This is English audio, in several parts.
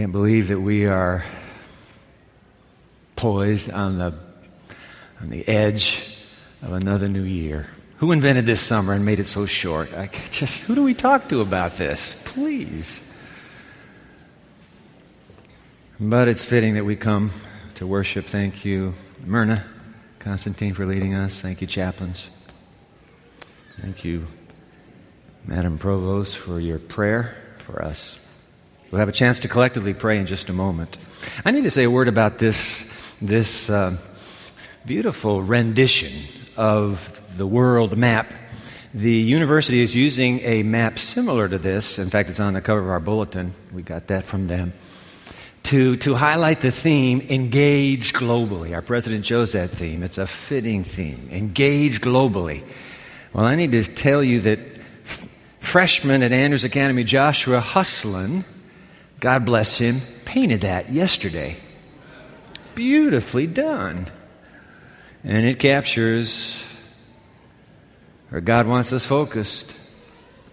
Can't believe that we are poised on the, on the edge of another new year. Who invented this summer and made it so short? I just, who do we talk to about this? Please. But it's fitting that we come to worship. Thank you, Myrna, Constantine, for leading us. Thank you, chaplains. Thank you, Madam Provost, for your prayer for us. We'll have a chance to collectively pray in just a moment. I need to say a word about this, this uh, beautiful rendition of the world map. The university is using a map similar to this. In fact, it's on the cover of our bulletin. We got that from them to, to highlight the theme, engage globally. Our president chose that theme. It's a fitting theme. Engage globally. Well, I need to tell you that freshman at Andrews Academy, Joshua Hustlin, God bless him, painted that yesterday. Beautifully done. And it captures where God wants us focused.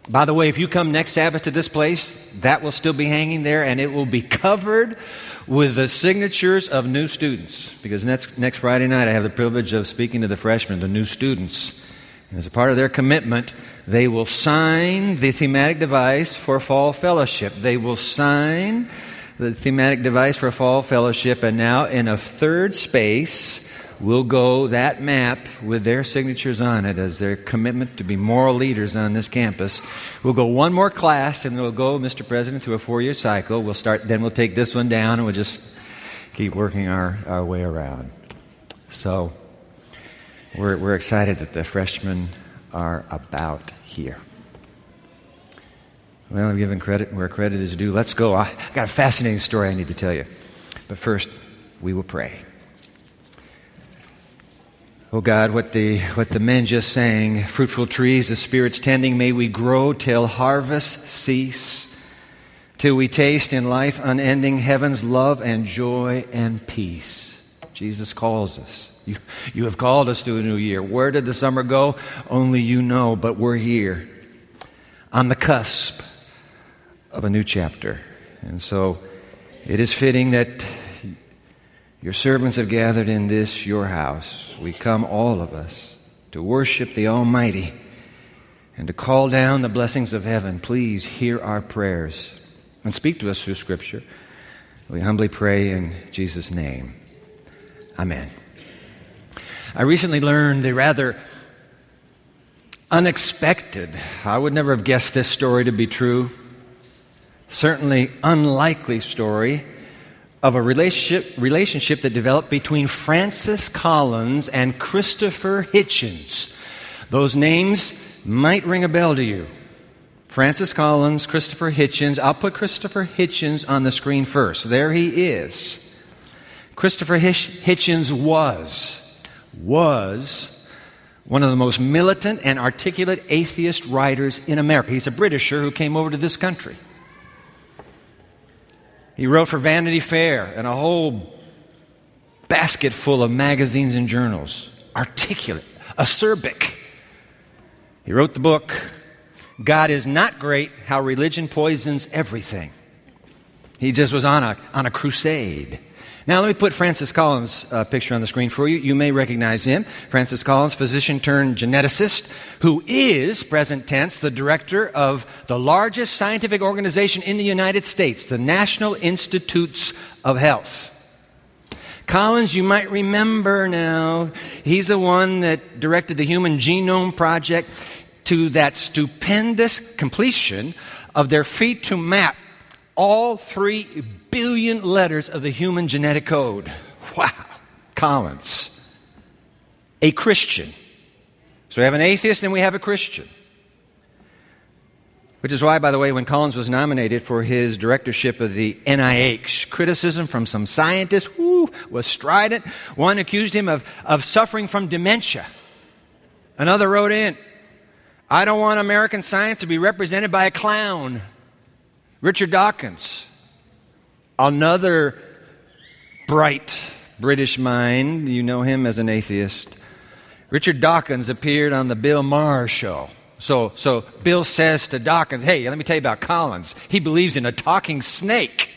By the way, if you come next Sabbath to this place, that will still be hanging there and it will be covered with the signatures of new students. Because next, next Friday night, I have the privilege of speaking to the freshmen, the new students. As a part of their commitment, they will sign the thematic device for fall fellowship. They will sign the thematic device for fall fellowship, and now in a third space, will go that map with their signatures on it as their commitment to be moral leaders on this campus. We'll go one more class and we'll go, Mr. President, through a four year cycle. We'll start, then we'll take this one down and we'll just keep working our, our way around. So we're, we're excited that the freshmen are about here. Well, I'm giving credit where credit is due. Let's go. I got a fascinating story I need to tell you. But first, we will pray. Oh God, what the, what the men just sang, fruitful trees, the Spirit's tending, may we grow till harvest cease, till we taste in life unending heaven's love and joy and peace. Jesus calls us. You, you have called us to a new year. Where did the summer go? Only you know, but we're here on the cusp of a new chapter. And so it is fitting that your servants have gathered in this, your house. We come, all of us, to worship the Almighty and to call down the blessings of heaven. Please hear our prayers and speak to us through Scripture. We humbly pray in Jesus' name. Amen. I recently learned a rather unexpected, I would never have guessed this story to be true, certainly unlikely story of a relationship, relationship that developed between Francis Collins and Christopher Hitchens. Those names might ring a bell to you. Francis Collins, Christopher Hitchens. I'll put Christopher Hitchens on the screen first. There he is. Christopher Hitchens was, was one of the most militant and articulate atheist writers in America. He's a Britisher who came over to this country. He wrote for Vanity Fair and a whole basket full of magazines and journals. Articulate, acerbic. He wrote the book, God is Not Great How Religion Poisons Everything. He just was on a, on a crusade. Now, let me put Francis Collins' uh, picture on the screen for you. You may recognize him. Francis Collins, physician turned geneticist, who is, present tense, the director of the largest scientific organization in the United States, the National Institutes of Health. Collins, you might remember now, he's the one that directed the Human Genome Project to that stupendous completion of their feat to map all three billion letters of the human genetic code. Wow. Collins. A Christian. So we have an atheist and we have a Christian. Which is why, by the way, when Collins was nominated for his directorship of the NIH, criticism from some scientists was strident. One accused him of, of suffering from dementia. Another wrote in, I don't want American science to be represented by a clown. Richard Dawkins, another bright British mind, you know him as an atheist. Richard Dawkins appeared on the Bill Maher show. So, so Bill says to Dawkins, Hey, let me tell you about Collins. He believes in a talking snake.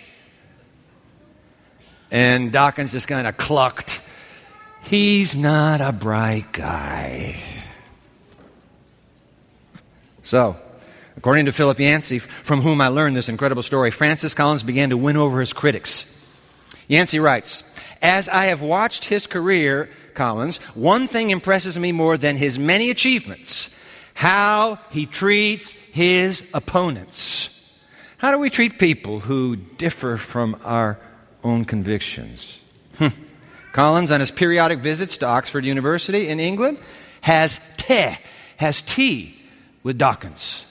And Dawkins just kind of clucked. He's not a bright guy. So, according to Philip Yancey, from whom I learned this incredible story, Francis Collins began to win over his critics. Yancey writes, As I have watched his career, Collins, one thing impresses me more than his many achievements how he treats his opponents. How do we treat people who differ from our own convictions? Hmm. Collins, on his periodic visits to Oxford University in England, has tea, has tea with Dawkins.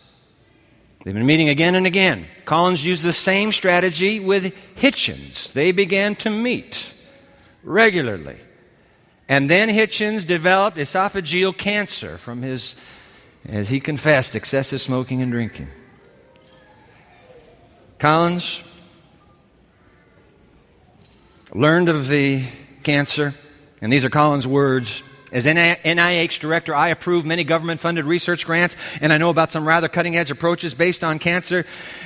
They've been meeting again and again. Collins used the same strategy with Hitchens. They began to meet regularly. And then Hitchens developed esophageal cancer from his, as he confessed, excessive smoking and drinking. Collins learned of the cancer, and these are Collins' words as NIH director, I approve many government funded research grants, and I know about some rather cutting edge approaches based on cancer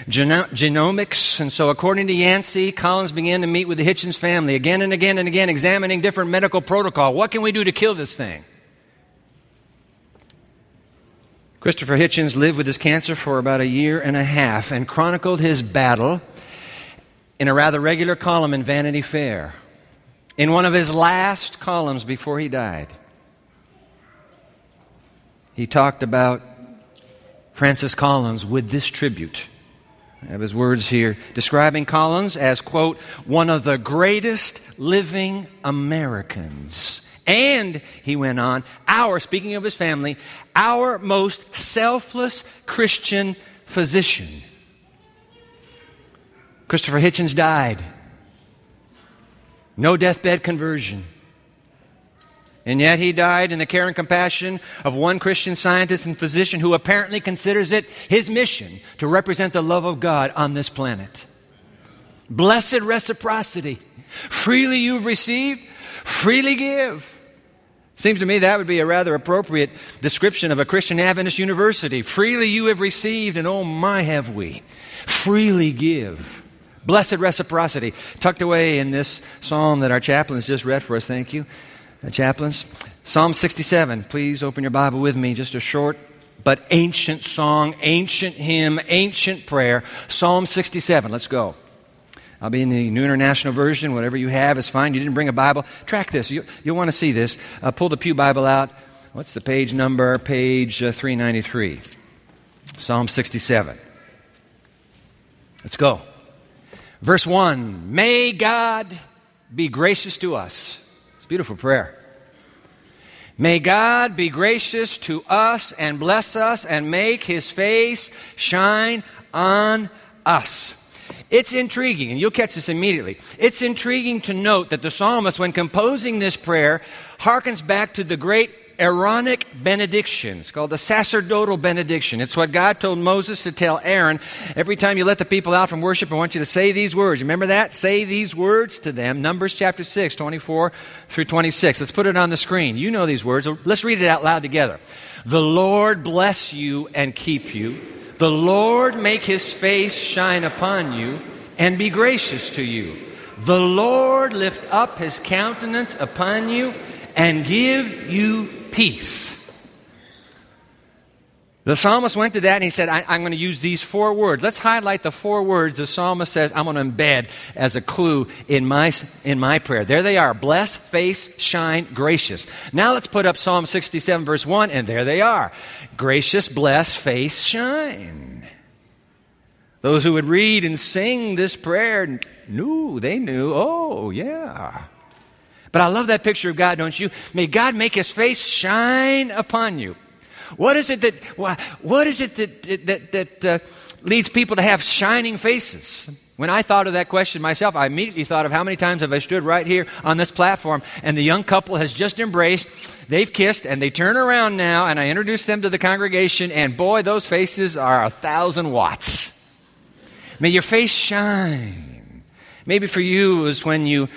geno- genomics. And so, according to Yancey, Collins began to meet with the Hitchens family again and again and again, examining different medical protocol. What can we do to kill this thing? Christopher Hitchens lived with his cancer for about a year and a half and chronicled his battle in a rather regular column in Vanity Fair. In one of his last columns before he died, he talked about Francis Collins with this tribute. I have his words here describing Collins as, quote, one of the greatest living Americans. And, he went on, our, speaking of his family, our most selfless Christian physician. Christopher Hitchens died. No deathbed conversion. And yet he died in the care and compassion of one Christian scientist and physician who apparently considers it his mission to represent the love of God on this planet. Blessed reciprocity. Freely you've received, freely give. Seems to me that would be a rather appropriate description of a Christian Adventist university. Freely you have received, and oh my, have we. Freely give. Blessed reciprocity. Tucked away in this psalm that our chaplains just read for us. Thank you chaplains. Psalm 67. Please open your Bible with me. Just a short but ancient song, ancient hymn, ancient prayer. Psalm 67. Let's go. I'll be in the New International Version. Whatever you have is fine. You didn't bring a Bible. Track this. You, will want to see this. Uh, pull the Pew Bible out. What's the page number? Page uh, 393. Psalm 67. Let's go. Verse 1 May God be gracious to us it's beautiful prayer. May God be gracious to us and bless us and make his face shine on us. It's intriguing, and you'll catch this immediately. It's intriguing to note that the psalmist, when composing this prayer, harkens back to the great Aaronic benediction. It's called the sacerdotal benediction. It's what God told Moses to tell Aaron every time you let the people out from worship. I want you to say these words. Remember that? Say these words to them. Numbers chapter 6, 24 through 26. Let's put it on the screen. You know these words. Let's read it out loud together. The Lord bless you and keep you. The Lord make his face shine upon you and be gracious to you. The Lord lift up his countenance upon you and give you peace. The psalmist went to that and he said, I, am going to use these four words. Let's highlight the four words the psalmist says I'm going to embed as a clue in my, in my prayer. There they are bless, face, shine, gracious. Now let's put up Psalm 67, verse 1, and there they are gracious, bless, face, shine. Those who would read and sing this prayer knew, they knew, oh, yeah. But I love that picture of God, don't you? May God make his face shine upon you. What is it that, what is it that, that, that uh, leads people to have shining faces? When I thought of that question myself, I immediately thought of how many times have I stood right here on this platform and the young couple has just embraced, they've kissed, and they turn around now, and I introduce them to the congregation, and boy, those faces are a thousand watts. May your face shine. Maybe for you it was when you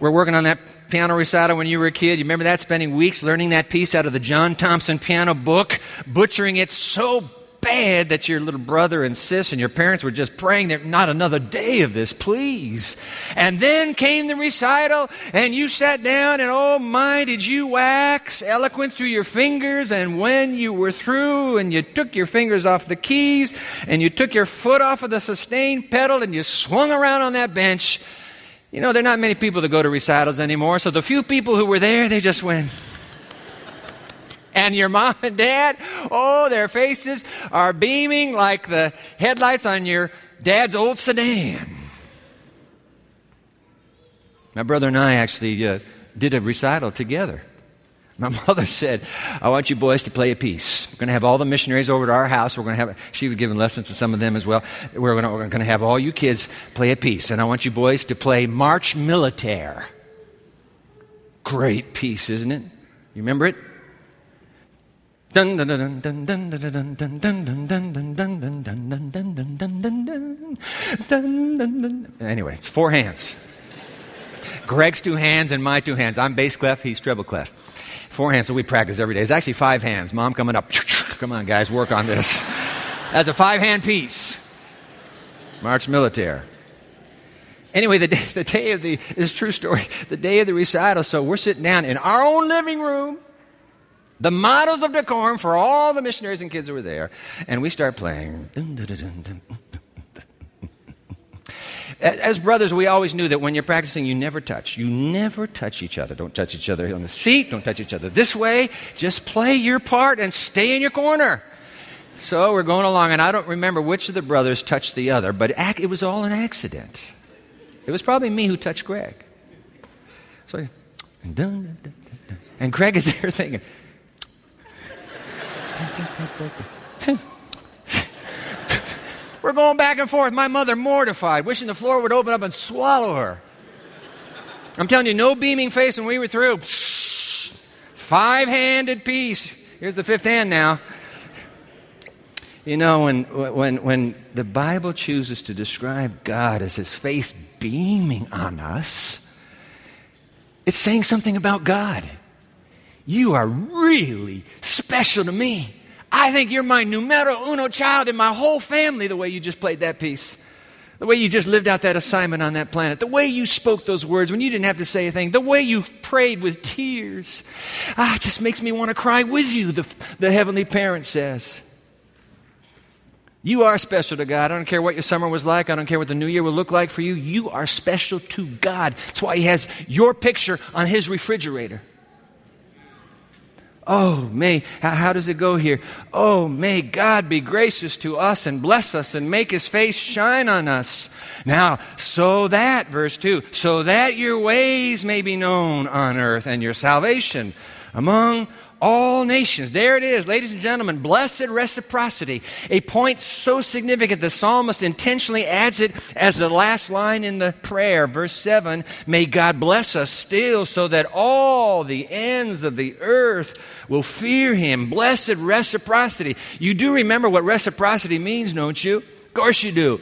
were working on that piano recital when you were a kid. You remember that? Spending weeks learning that piece out of the John Thompson piano book, butchering it so bad that your little brother and sis and your parents were just praying that not another day of this, please. And then came the recital, and you sat down, and oh my, did you wax eloquent through your fingers. And when you were through, and you took your fingers off the keys, and you took your foot off of the sustain pedal, and you swung around on that bench, you know, there are not many people that go to recitals anymore, so the few people who were there, they just went. and your mom and dad, oh, their faces are beaming like the headlights on your dad's old sedan. My brother and I actually uh, did a recital together. My mother said, I want you boys to play a piece. We're going to have all the missionaries over to our house. We're going to have, she was giving lessons to some of them as well. We're going, to, we're going to have all you kids play a piece. And I want you boys to play March Militaire. Great piece, isn't it? You remember it? Dun dun dun dun dun dun dun dun dun dun dun dun dun dun dun dun dun dun dun Anyway, it's four hands. Greg's two hands and my two hands. I'm bass clef, he's treble clef. Four hands, so we practice every day. It's actually five hands. Mom coming up. Come on, guys, work on this. As a five hand piece. March Militaire. Anyway, the day, the day of the, this is true story, the day of the recital, so we're sitting down in our own living room the models of decorum for all the missionaries and kids who were there. And we start playing. As brothers, we always knew that when you're practicing, you never touch. You never touch each other. Don't touch each other on the seat. Don't touch each other this way. Just play your part and stay in your corner. So we're going along, and I don't remember which of the brothers touched the other, but it was all an accident. It was probably me who touched Greg. So, and Greg is there thinking, we're going back and forth. My mother mortified, wishing the floor would open up and swallow her. I'm telling you, no beaming face when we were through. Five handed piece. Here's the fifth hand now. You know, when, when, when the Bible chooses to describe God as his face beaming on us, it's saying something about God. You are really special to me. I think you're my numero uno child in my whole family, the way you just played that piece. The way you just lived out that assignment on that planet. The way you spoke those words when you didn't have to say a thing. The way you prayed with tears. Ah, it just makes me want to cry with you, the, the Heavenly Parent says. You are special to God. I don't care what your summer was like. I don't care what the new year will look like for you. You are special to God. That's why He has your picture on His refrigerator. Oh, may, how, does it go here? Oh, may God be gracious to us and bless us and make his face shine on us. Now, so that, verse 2, so that your ways may be known on earth and your salvation among all nations. There it is, ladies and gentlemen, blessed reciprocity. A point so significant the psalmist intentionally adds it as the last line in the prayer. Verse 7 May God bless us still so that all the ends of the earth will fear him. Blessed reciprocity. You do remember what reciprocity means, don't you? Of course you do.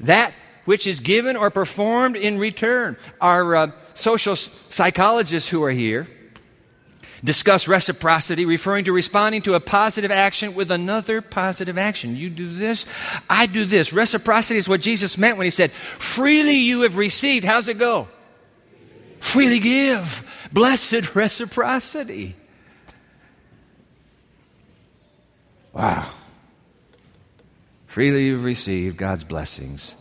That which is given or performed in return. Our uh, social psychologists who are here discuss reciprocity, referring to responding to a positive action with another positive action. You do this, I do this. Reciprocity is what Jesus meant when he said, Freely you have received. How's it go? Freely give. Blessed reciprocity. Wow. Freely you've received God's blessings.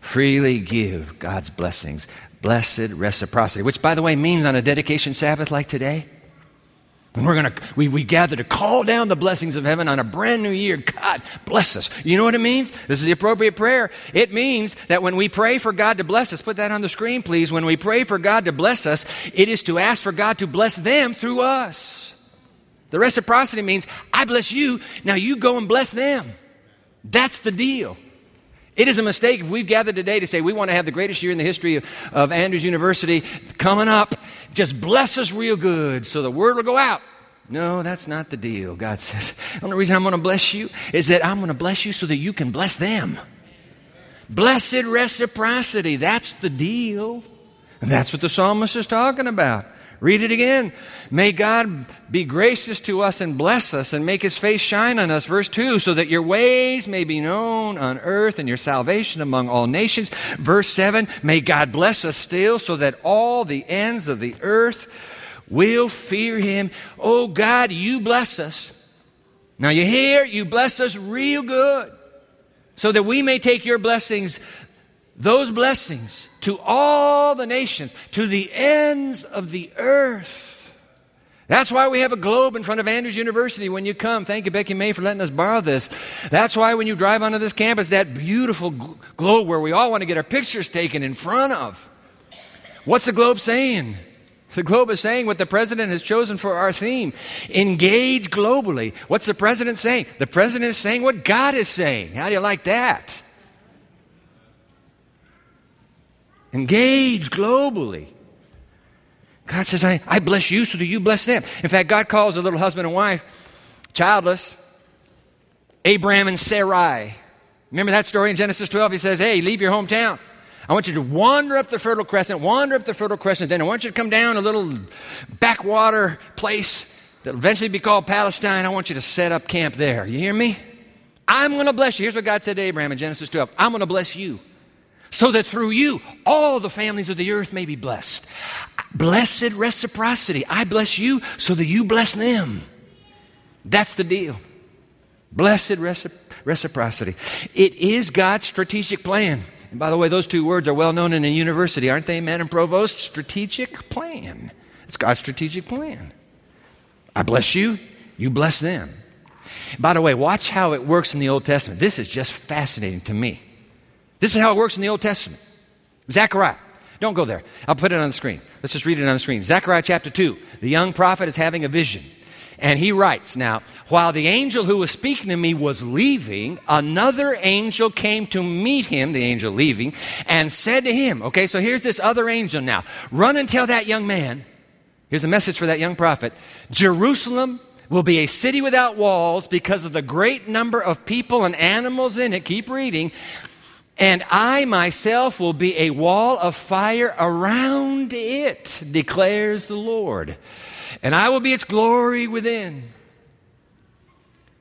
Freely give God's blessings. Blessed reciprocity, which, by the way, means on a dedication Sabbath like today, we're going to, we, we gather to call down the blessings of heaven on a brand new year. God bless us. You know what it means? This is the appropriate prayer. It means that when we pray for God to bless us, put that on the screen, please. When we pray for God to bless us, it is to ask for God to bless them through us. The reciprocity means, I bless you, now you go and bless them. That's the deal. It is a mistake if we've gathered today to say we want to have the greatest year in the history of, of Andrews University coming up. Just bless us real good so the word will go out. No, that's not the deal. God says, the only reason I'm going to bless you is that I'm going to bless you so that you can bless them. Blessed reciprocity. That's the deal. And that's what the psalmist is talking about. Read it again. May God be gracious to us and bless us and make his face shine on us. Verse 2 so that your ways may be known on earth and your salvation among all nations. Verse 7 may God bless us still so that all the ends of the earth will fear him. Oh God, you bless us. Now you hear, you bless us real good so that we may take your blessings, those blessings, to all the nations, to the ends of the earth. That's why we have a globe in front of Andrews University when you come. Thank you, Becky May, for letting us borrow this. That's why when you drive onto this campus, that beautiful globe where we all want to get our pictures taken in front of. What's the globe saying? The globe is saying what the president has chosen for our theme engage globally. What's the president saying? The president is saying what God is saying. How do you like that? Engage globally. God says, I, I bless you so that you bless them. In fact, God calls a little husband and wife childless, Abraham and Sarai. Remember that story in Genesis 12? He says, Hey, leave your hometown. I want you to wander up the Fertile Crescent, wander up the Fertile Crescent. Then I want you to come down a little backwater place that'll eventually be called Palestine. I want you to set up camp there. You hear me? I'm going to bless you. Here's what God said to Abraham in Genesis 12 I'm going to bless you so that through you all the families of the earth may be blessed. Blessed reciprocity. I bless you so that you bless them. That's the deal. Blessed reciprocity. It is God's strategic plan. And by the way, those two words are well known in a university, aren't they, Madam Provost? Strategic plan. It's God's strategic plan. I bless you, you bless them. By the way, watch how it works in the Old Testament. This is just fascinating to me. This is how it works in the Old Testament. Zechariah. Don't go there. I'll put it on the screen. Let's just read it on the screen. Zechariah chapter 2. The young prophet is having a vision. And he writes, Now, while the angel who was speaking to me was leaving, another angel came to meet him, the angel leaving, and said to him, Okay, so here's this other angel now. Run and tell that young man, here's a message for that young prophet Jerusalem will be a city without walls because of the great number of people and animals in it. Keep reading. And I myself will be a wall of fire around it, declares the Lord and I will be its glory within.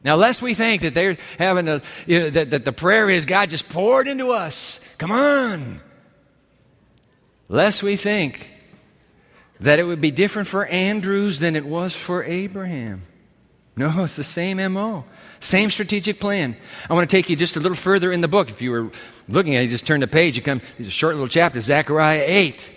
Now, lest we think that they're having a, you know, that, that the prayer is God just poured into us. Come on. Lest we think that it would be different for Andrews than it was for Abraham. No, it's the same MO, same strategic plan. I want to take you just a little further in the book. If you were looking at it, just turn the page, you come, these are short little chapters, Zechariah 8.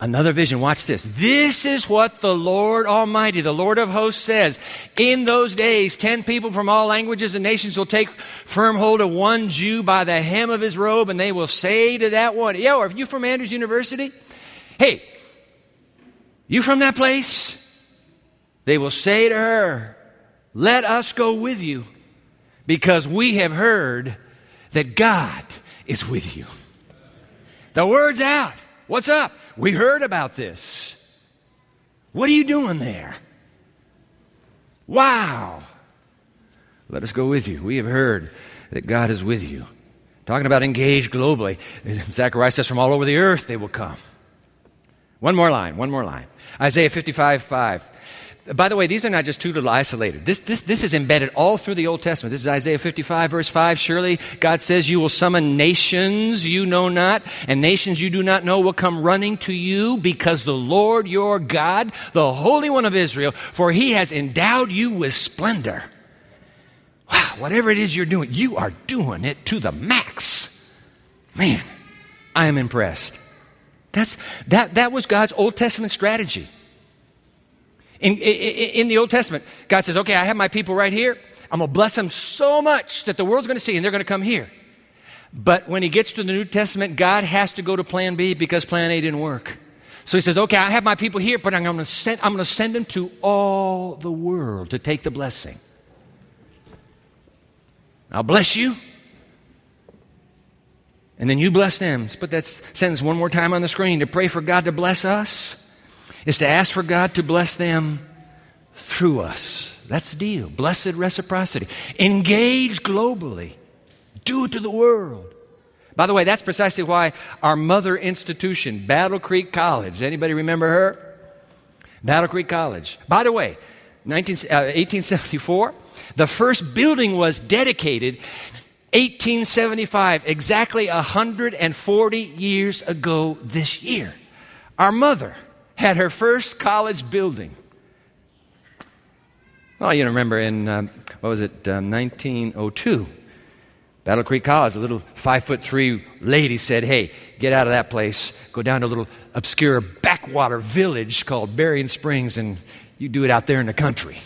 Another vision. Watch this. This is what the Lord Almighty, the Lord of hosts says. In those days, ten people from all languages and nations will take firm hold of one Jew by the hem of his robe, and they will say to that one, Yo, are you from Andrews University? Hey, you from that place? They will say to her, Let us go with you, because we have heard that God is with you. The word's out. What's up? We heard about this. What are you doing there? Wow. Let us go with you. We have heard that God is with you. Talking about engaged globally. Zechariah says, from all over the earth they will come. One more line, one more line. Isaiah 55 5. By the way, these are not just two little isolated. This, this, this is embedded all through the Old Testament. This is Isaiah 55, verse 5. Surely God says, You will summon nations you know not, and nations you do not know will come running to you because the Lord your God, the Holy One of Israel, for he has endowed you with splendor. Wow, whatever it is you're doing, you are doing it to the max. Man, I am impressed. That's, that, that was God's Old Testament strategy. In, in, in the Old Testament, God says, okay, I have my people right here. I'm going to bless them so much that the world's going to see and they're going to come here. But when he gets to the New Testament, God has to go to plan B because plan A didn't work. So he says, okay, I have my people here, but I'm going to send, I'm going to send them to all the world to take the blessing. I'll bless you. And then you bless them. Put that sentence one more time on the screen to pray for God to bless us is to ask for God to bless them through us. That's the deal. Blessed reciprocity. Engage globally. Do it to the world. By the way, that's precisely why our mother institution, Battle Creek College, anybody remember her? Battle Creek College. By the way, 19, uh, 1874, the first building was dedicated 1875, exactly 140 years ago this year. Our mother had her first college building. Well, you remember in, um, what was it, uh, 1902, Battle Creek College, a little five foot three lady said, Hey, get out of that place, go down to a little obscure backwater village called Berrien Springs, and you do it out there in the country.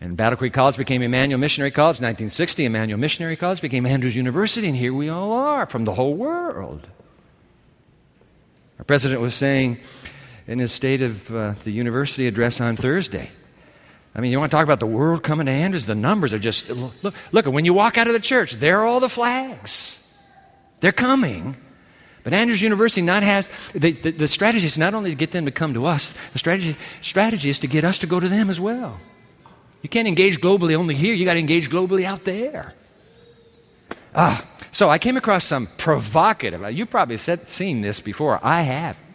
And Battle Creek College became Emmanuel Missionary College. 1960, Emmanuel Missionary College became Andrews University, and here we all are from the whole world. Our president was saying in his State of uh, the University address on Thursday. I mean, you want to talk about the world coming to Andrews? The numbers are just look. Look, when you walk out of the church, there are all the flags. They're coming. But Andrews University not has the, the, the strategy is not only to get them to come to us. The strategy strategy is to get us to go to them as well. You can't engage globally only here, you got to engage globally out there. Ah, so I came across some provocative, you've probably said, seen this before. I haven't.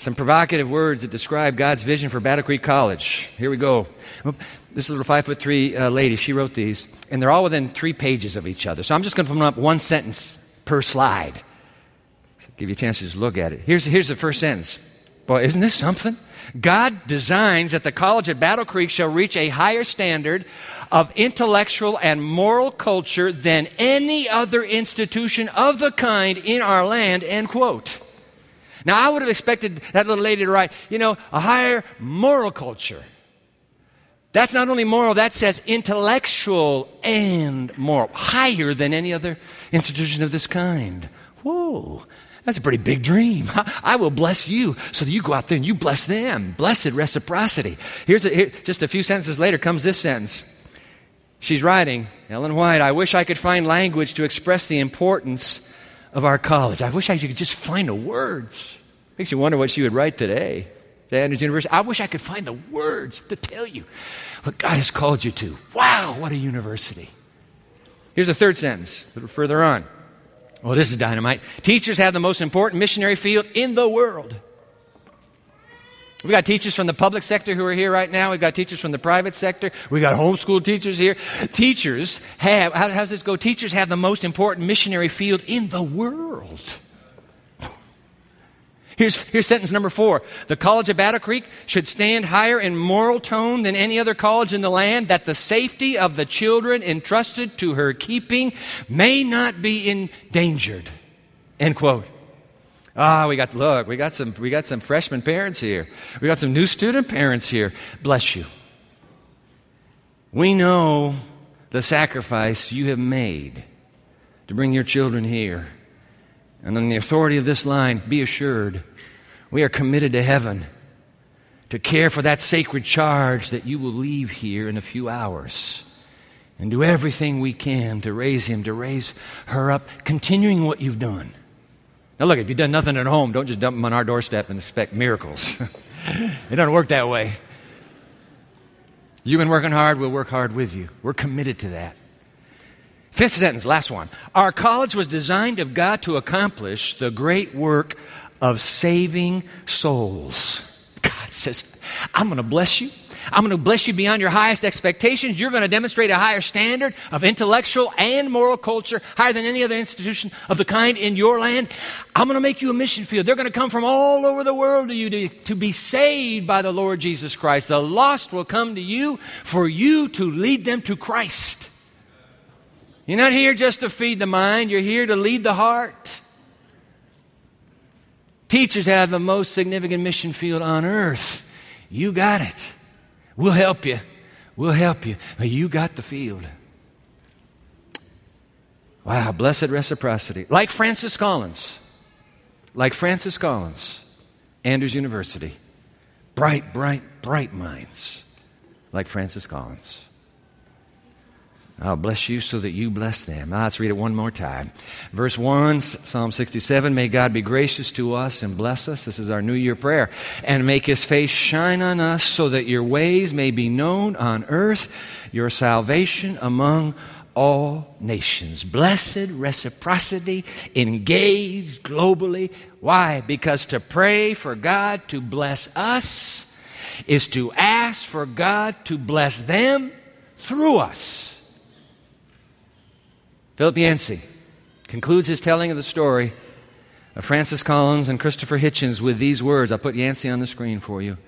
Some provocative words that describe God's vision for Battle Creek College. Here we go. This little five foot three uh, lady, she wrote these, and they're all within three pages of each other. So I'm just going to put up one sentence per slide. So give you a chance to just look at it. Here's, here's the first sentence. Boy, isn't this something? God designs that the college at Battle Creek shall reach a higher standard of intellectual and moral culture than any other institution of the kind in our land, end quote. Now, I would have expected that little lady to write, you know, a higher moral culture. That's not only moral, that says intellectual and moral, higher than any other institution of this kind. Whoa. That's a pretty big dream. I will bless you so that you go out there and you bless them. Blessed reciprocity. Here's a, here, just a few sentences later comes this sentence. She's writing, Ellen White, I wish I could find language to express the importance of our college. I wish I could just find the words. Makes you wonder what she would write today Andrews University. I wish I could find the words to tell you what God has called you to. Wow, what a university. Here's a third sentence, a little further on. Well, this is dynamite. Teachers have the most important missionary field in the world. We've got teachers from the public sector who are here right now. We've got teachers from the private sector. We've got homeschool teachers here. Teachers have, how, does this go? Teachers have the most important missionary field in the world. Here's, here's sentence number four. The College of Battle Creek should stand higher in moral tone than any other college in the land, that the safety of the children entrusted to her keeping may not be endangered. End quote. Ah, we got look, we got some we got some freshman parents here. We got some new student parents here. Bless you. We know the sacrifice you have made to bring your children here. And on the authority of this line, be assured we are committed to heaven to care for that sacred charge that you will leave here in a few hours and do everything we can to raise him, to raise her up, continuing what you've done. Now, look, if you've done nothing at home, don't just dump them on our doorstep and expect miracles. it doesn't work that way. You've been working hard, we'll work hard with you. We're committed to that. Fifth sentence, last one. Our college was designed of God to accomplish the great work of saving souls. God says, I'm going to bless you. I'm going to bless you beyond your highest expectations. You're going to demonstrate a higher standard of intellectual and moral culture, higher than any other institution of the kind in your land. I'm going to make you a mission field. They're going to come from all over the world to you to, to be saved by the Lord Jesus Christ. The lost will come to you for you to lead them to Christ. You're not here just to feed the mind, you're here to lead the heart. Teachers have the most significant mission field on earth. You got it. We'll help you. We'll help you. You got the field. Wow, blessed reciprocity. Like Francis Collins. Like Francis Collins, Andrews University. Bright, bright, bright minds. Like Francis Collins. I'll bless you so that you bless them. Now, let's read it one more time. Verse 1, Psalm 67 May God be gracious to us and bless us. This is our New Year prayer. And make his face shine on us so that your ways may be known on earth, your salvation among all nations. Blessed reciprocity, engaged globally. Why? Because to pray for God to bless us is to ask for God to bless them through us. Philip Yancey concludes his telling of the story of Francis Collins and Christopher Hitchens with these words. I'll put Yancey on the screen for you.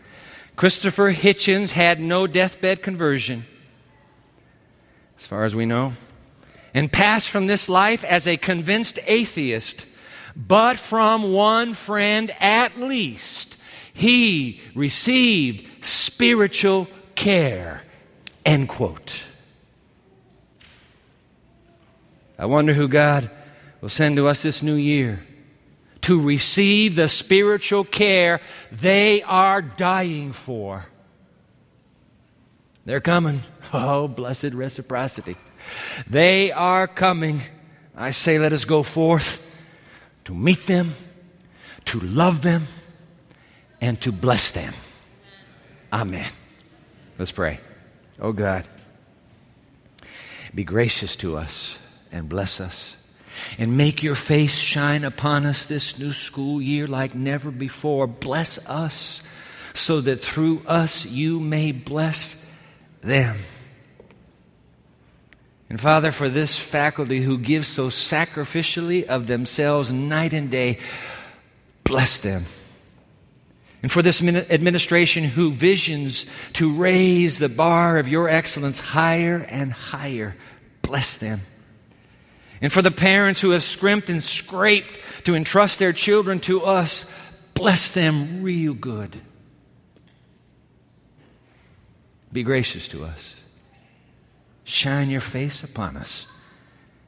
Christopher Hitchens had no deathbed conversion, as far as we know, and passed from this life as a convinced atheist, but from one friend at least he received spiritual care. End quote. I wonder who God will send to us this new year to receive the spiritual care they are dying for. They're coming. Oh, blessed reciprocity. They are coming. I say, let us go forth to meet them, to love them, and to bless them. Amen. Let's pray. Oh God, be gracious to us and bless us. And make your face shine upon us this new school year like never before. Bless us so that through us you may bless them. And Father, for this faculty who gives so sacrificially of themselves night and day, bless them. And for this administration who visions to raise the bar of your excellence higher and higher, bless them. And for the parents who have scrimped and scraped to entrust their children to us, bless them real good. Be gracious to us. Shine your face upon us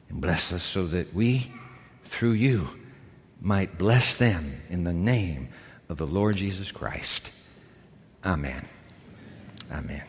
and bless us so that we, through you, might bless them in the name of the Lord Jesus Christ. Amen. Amen.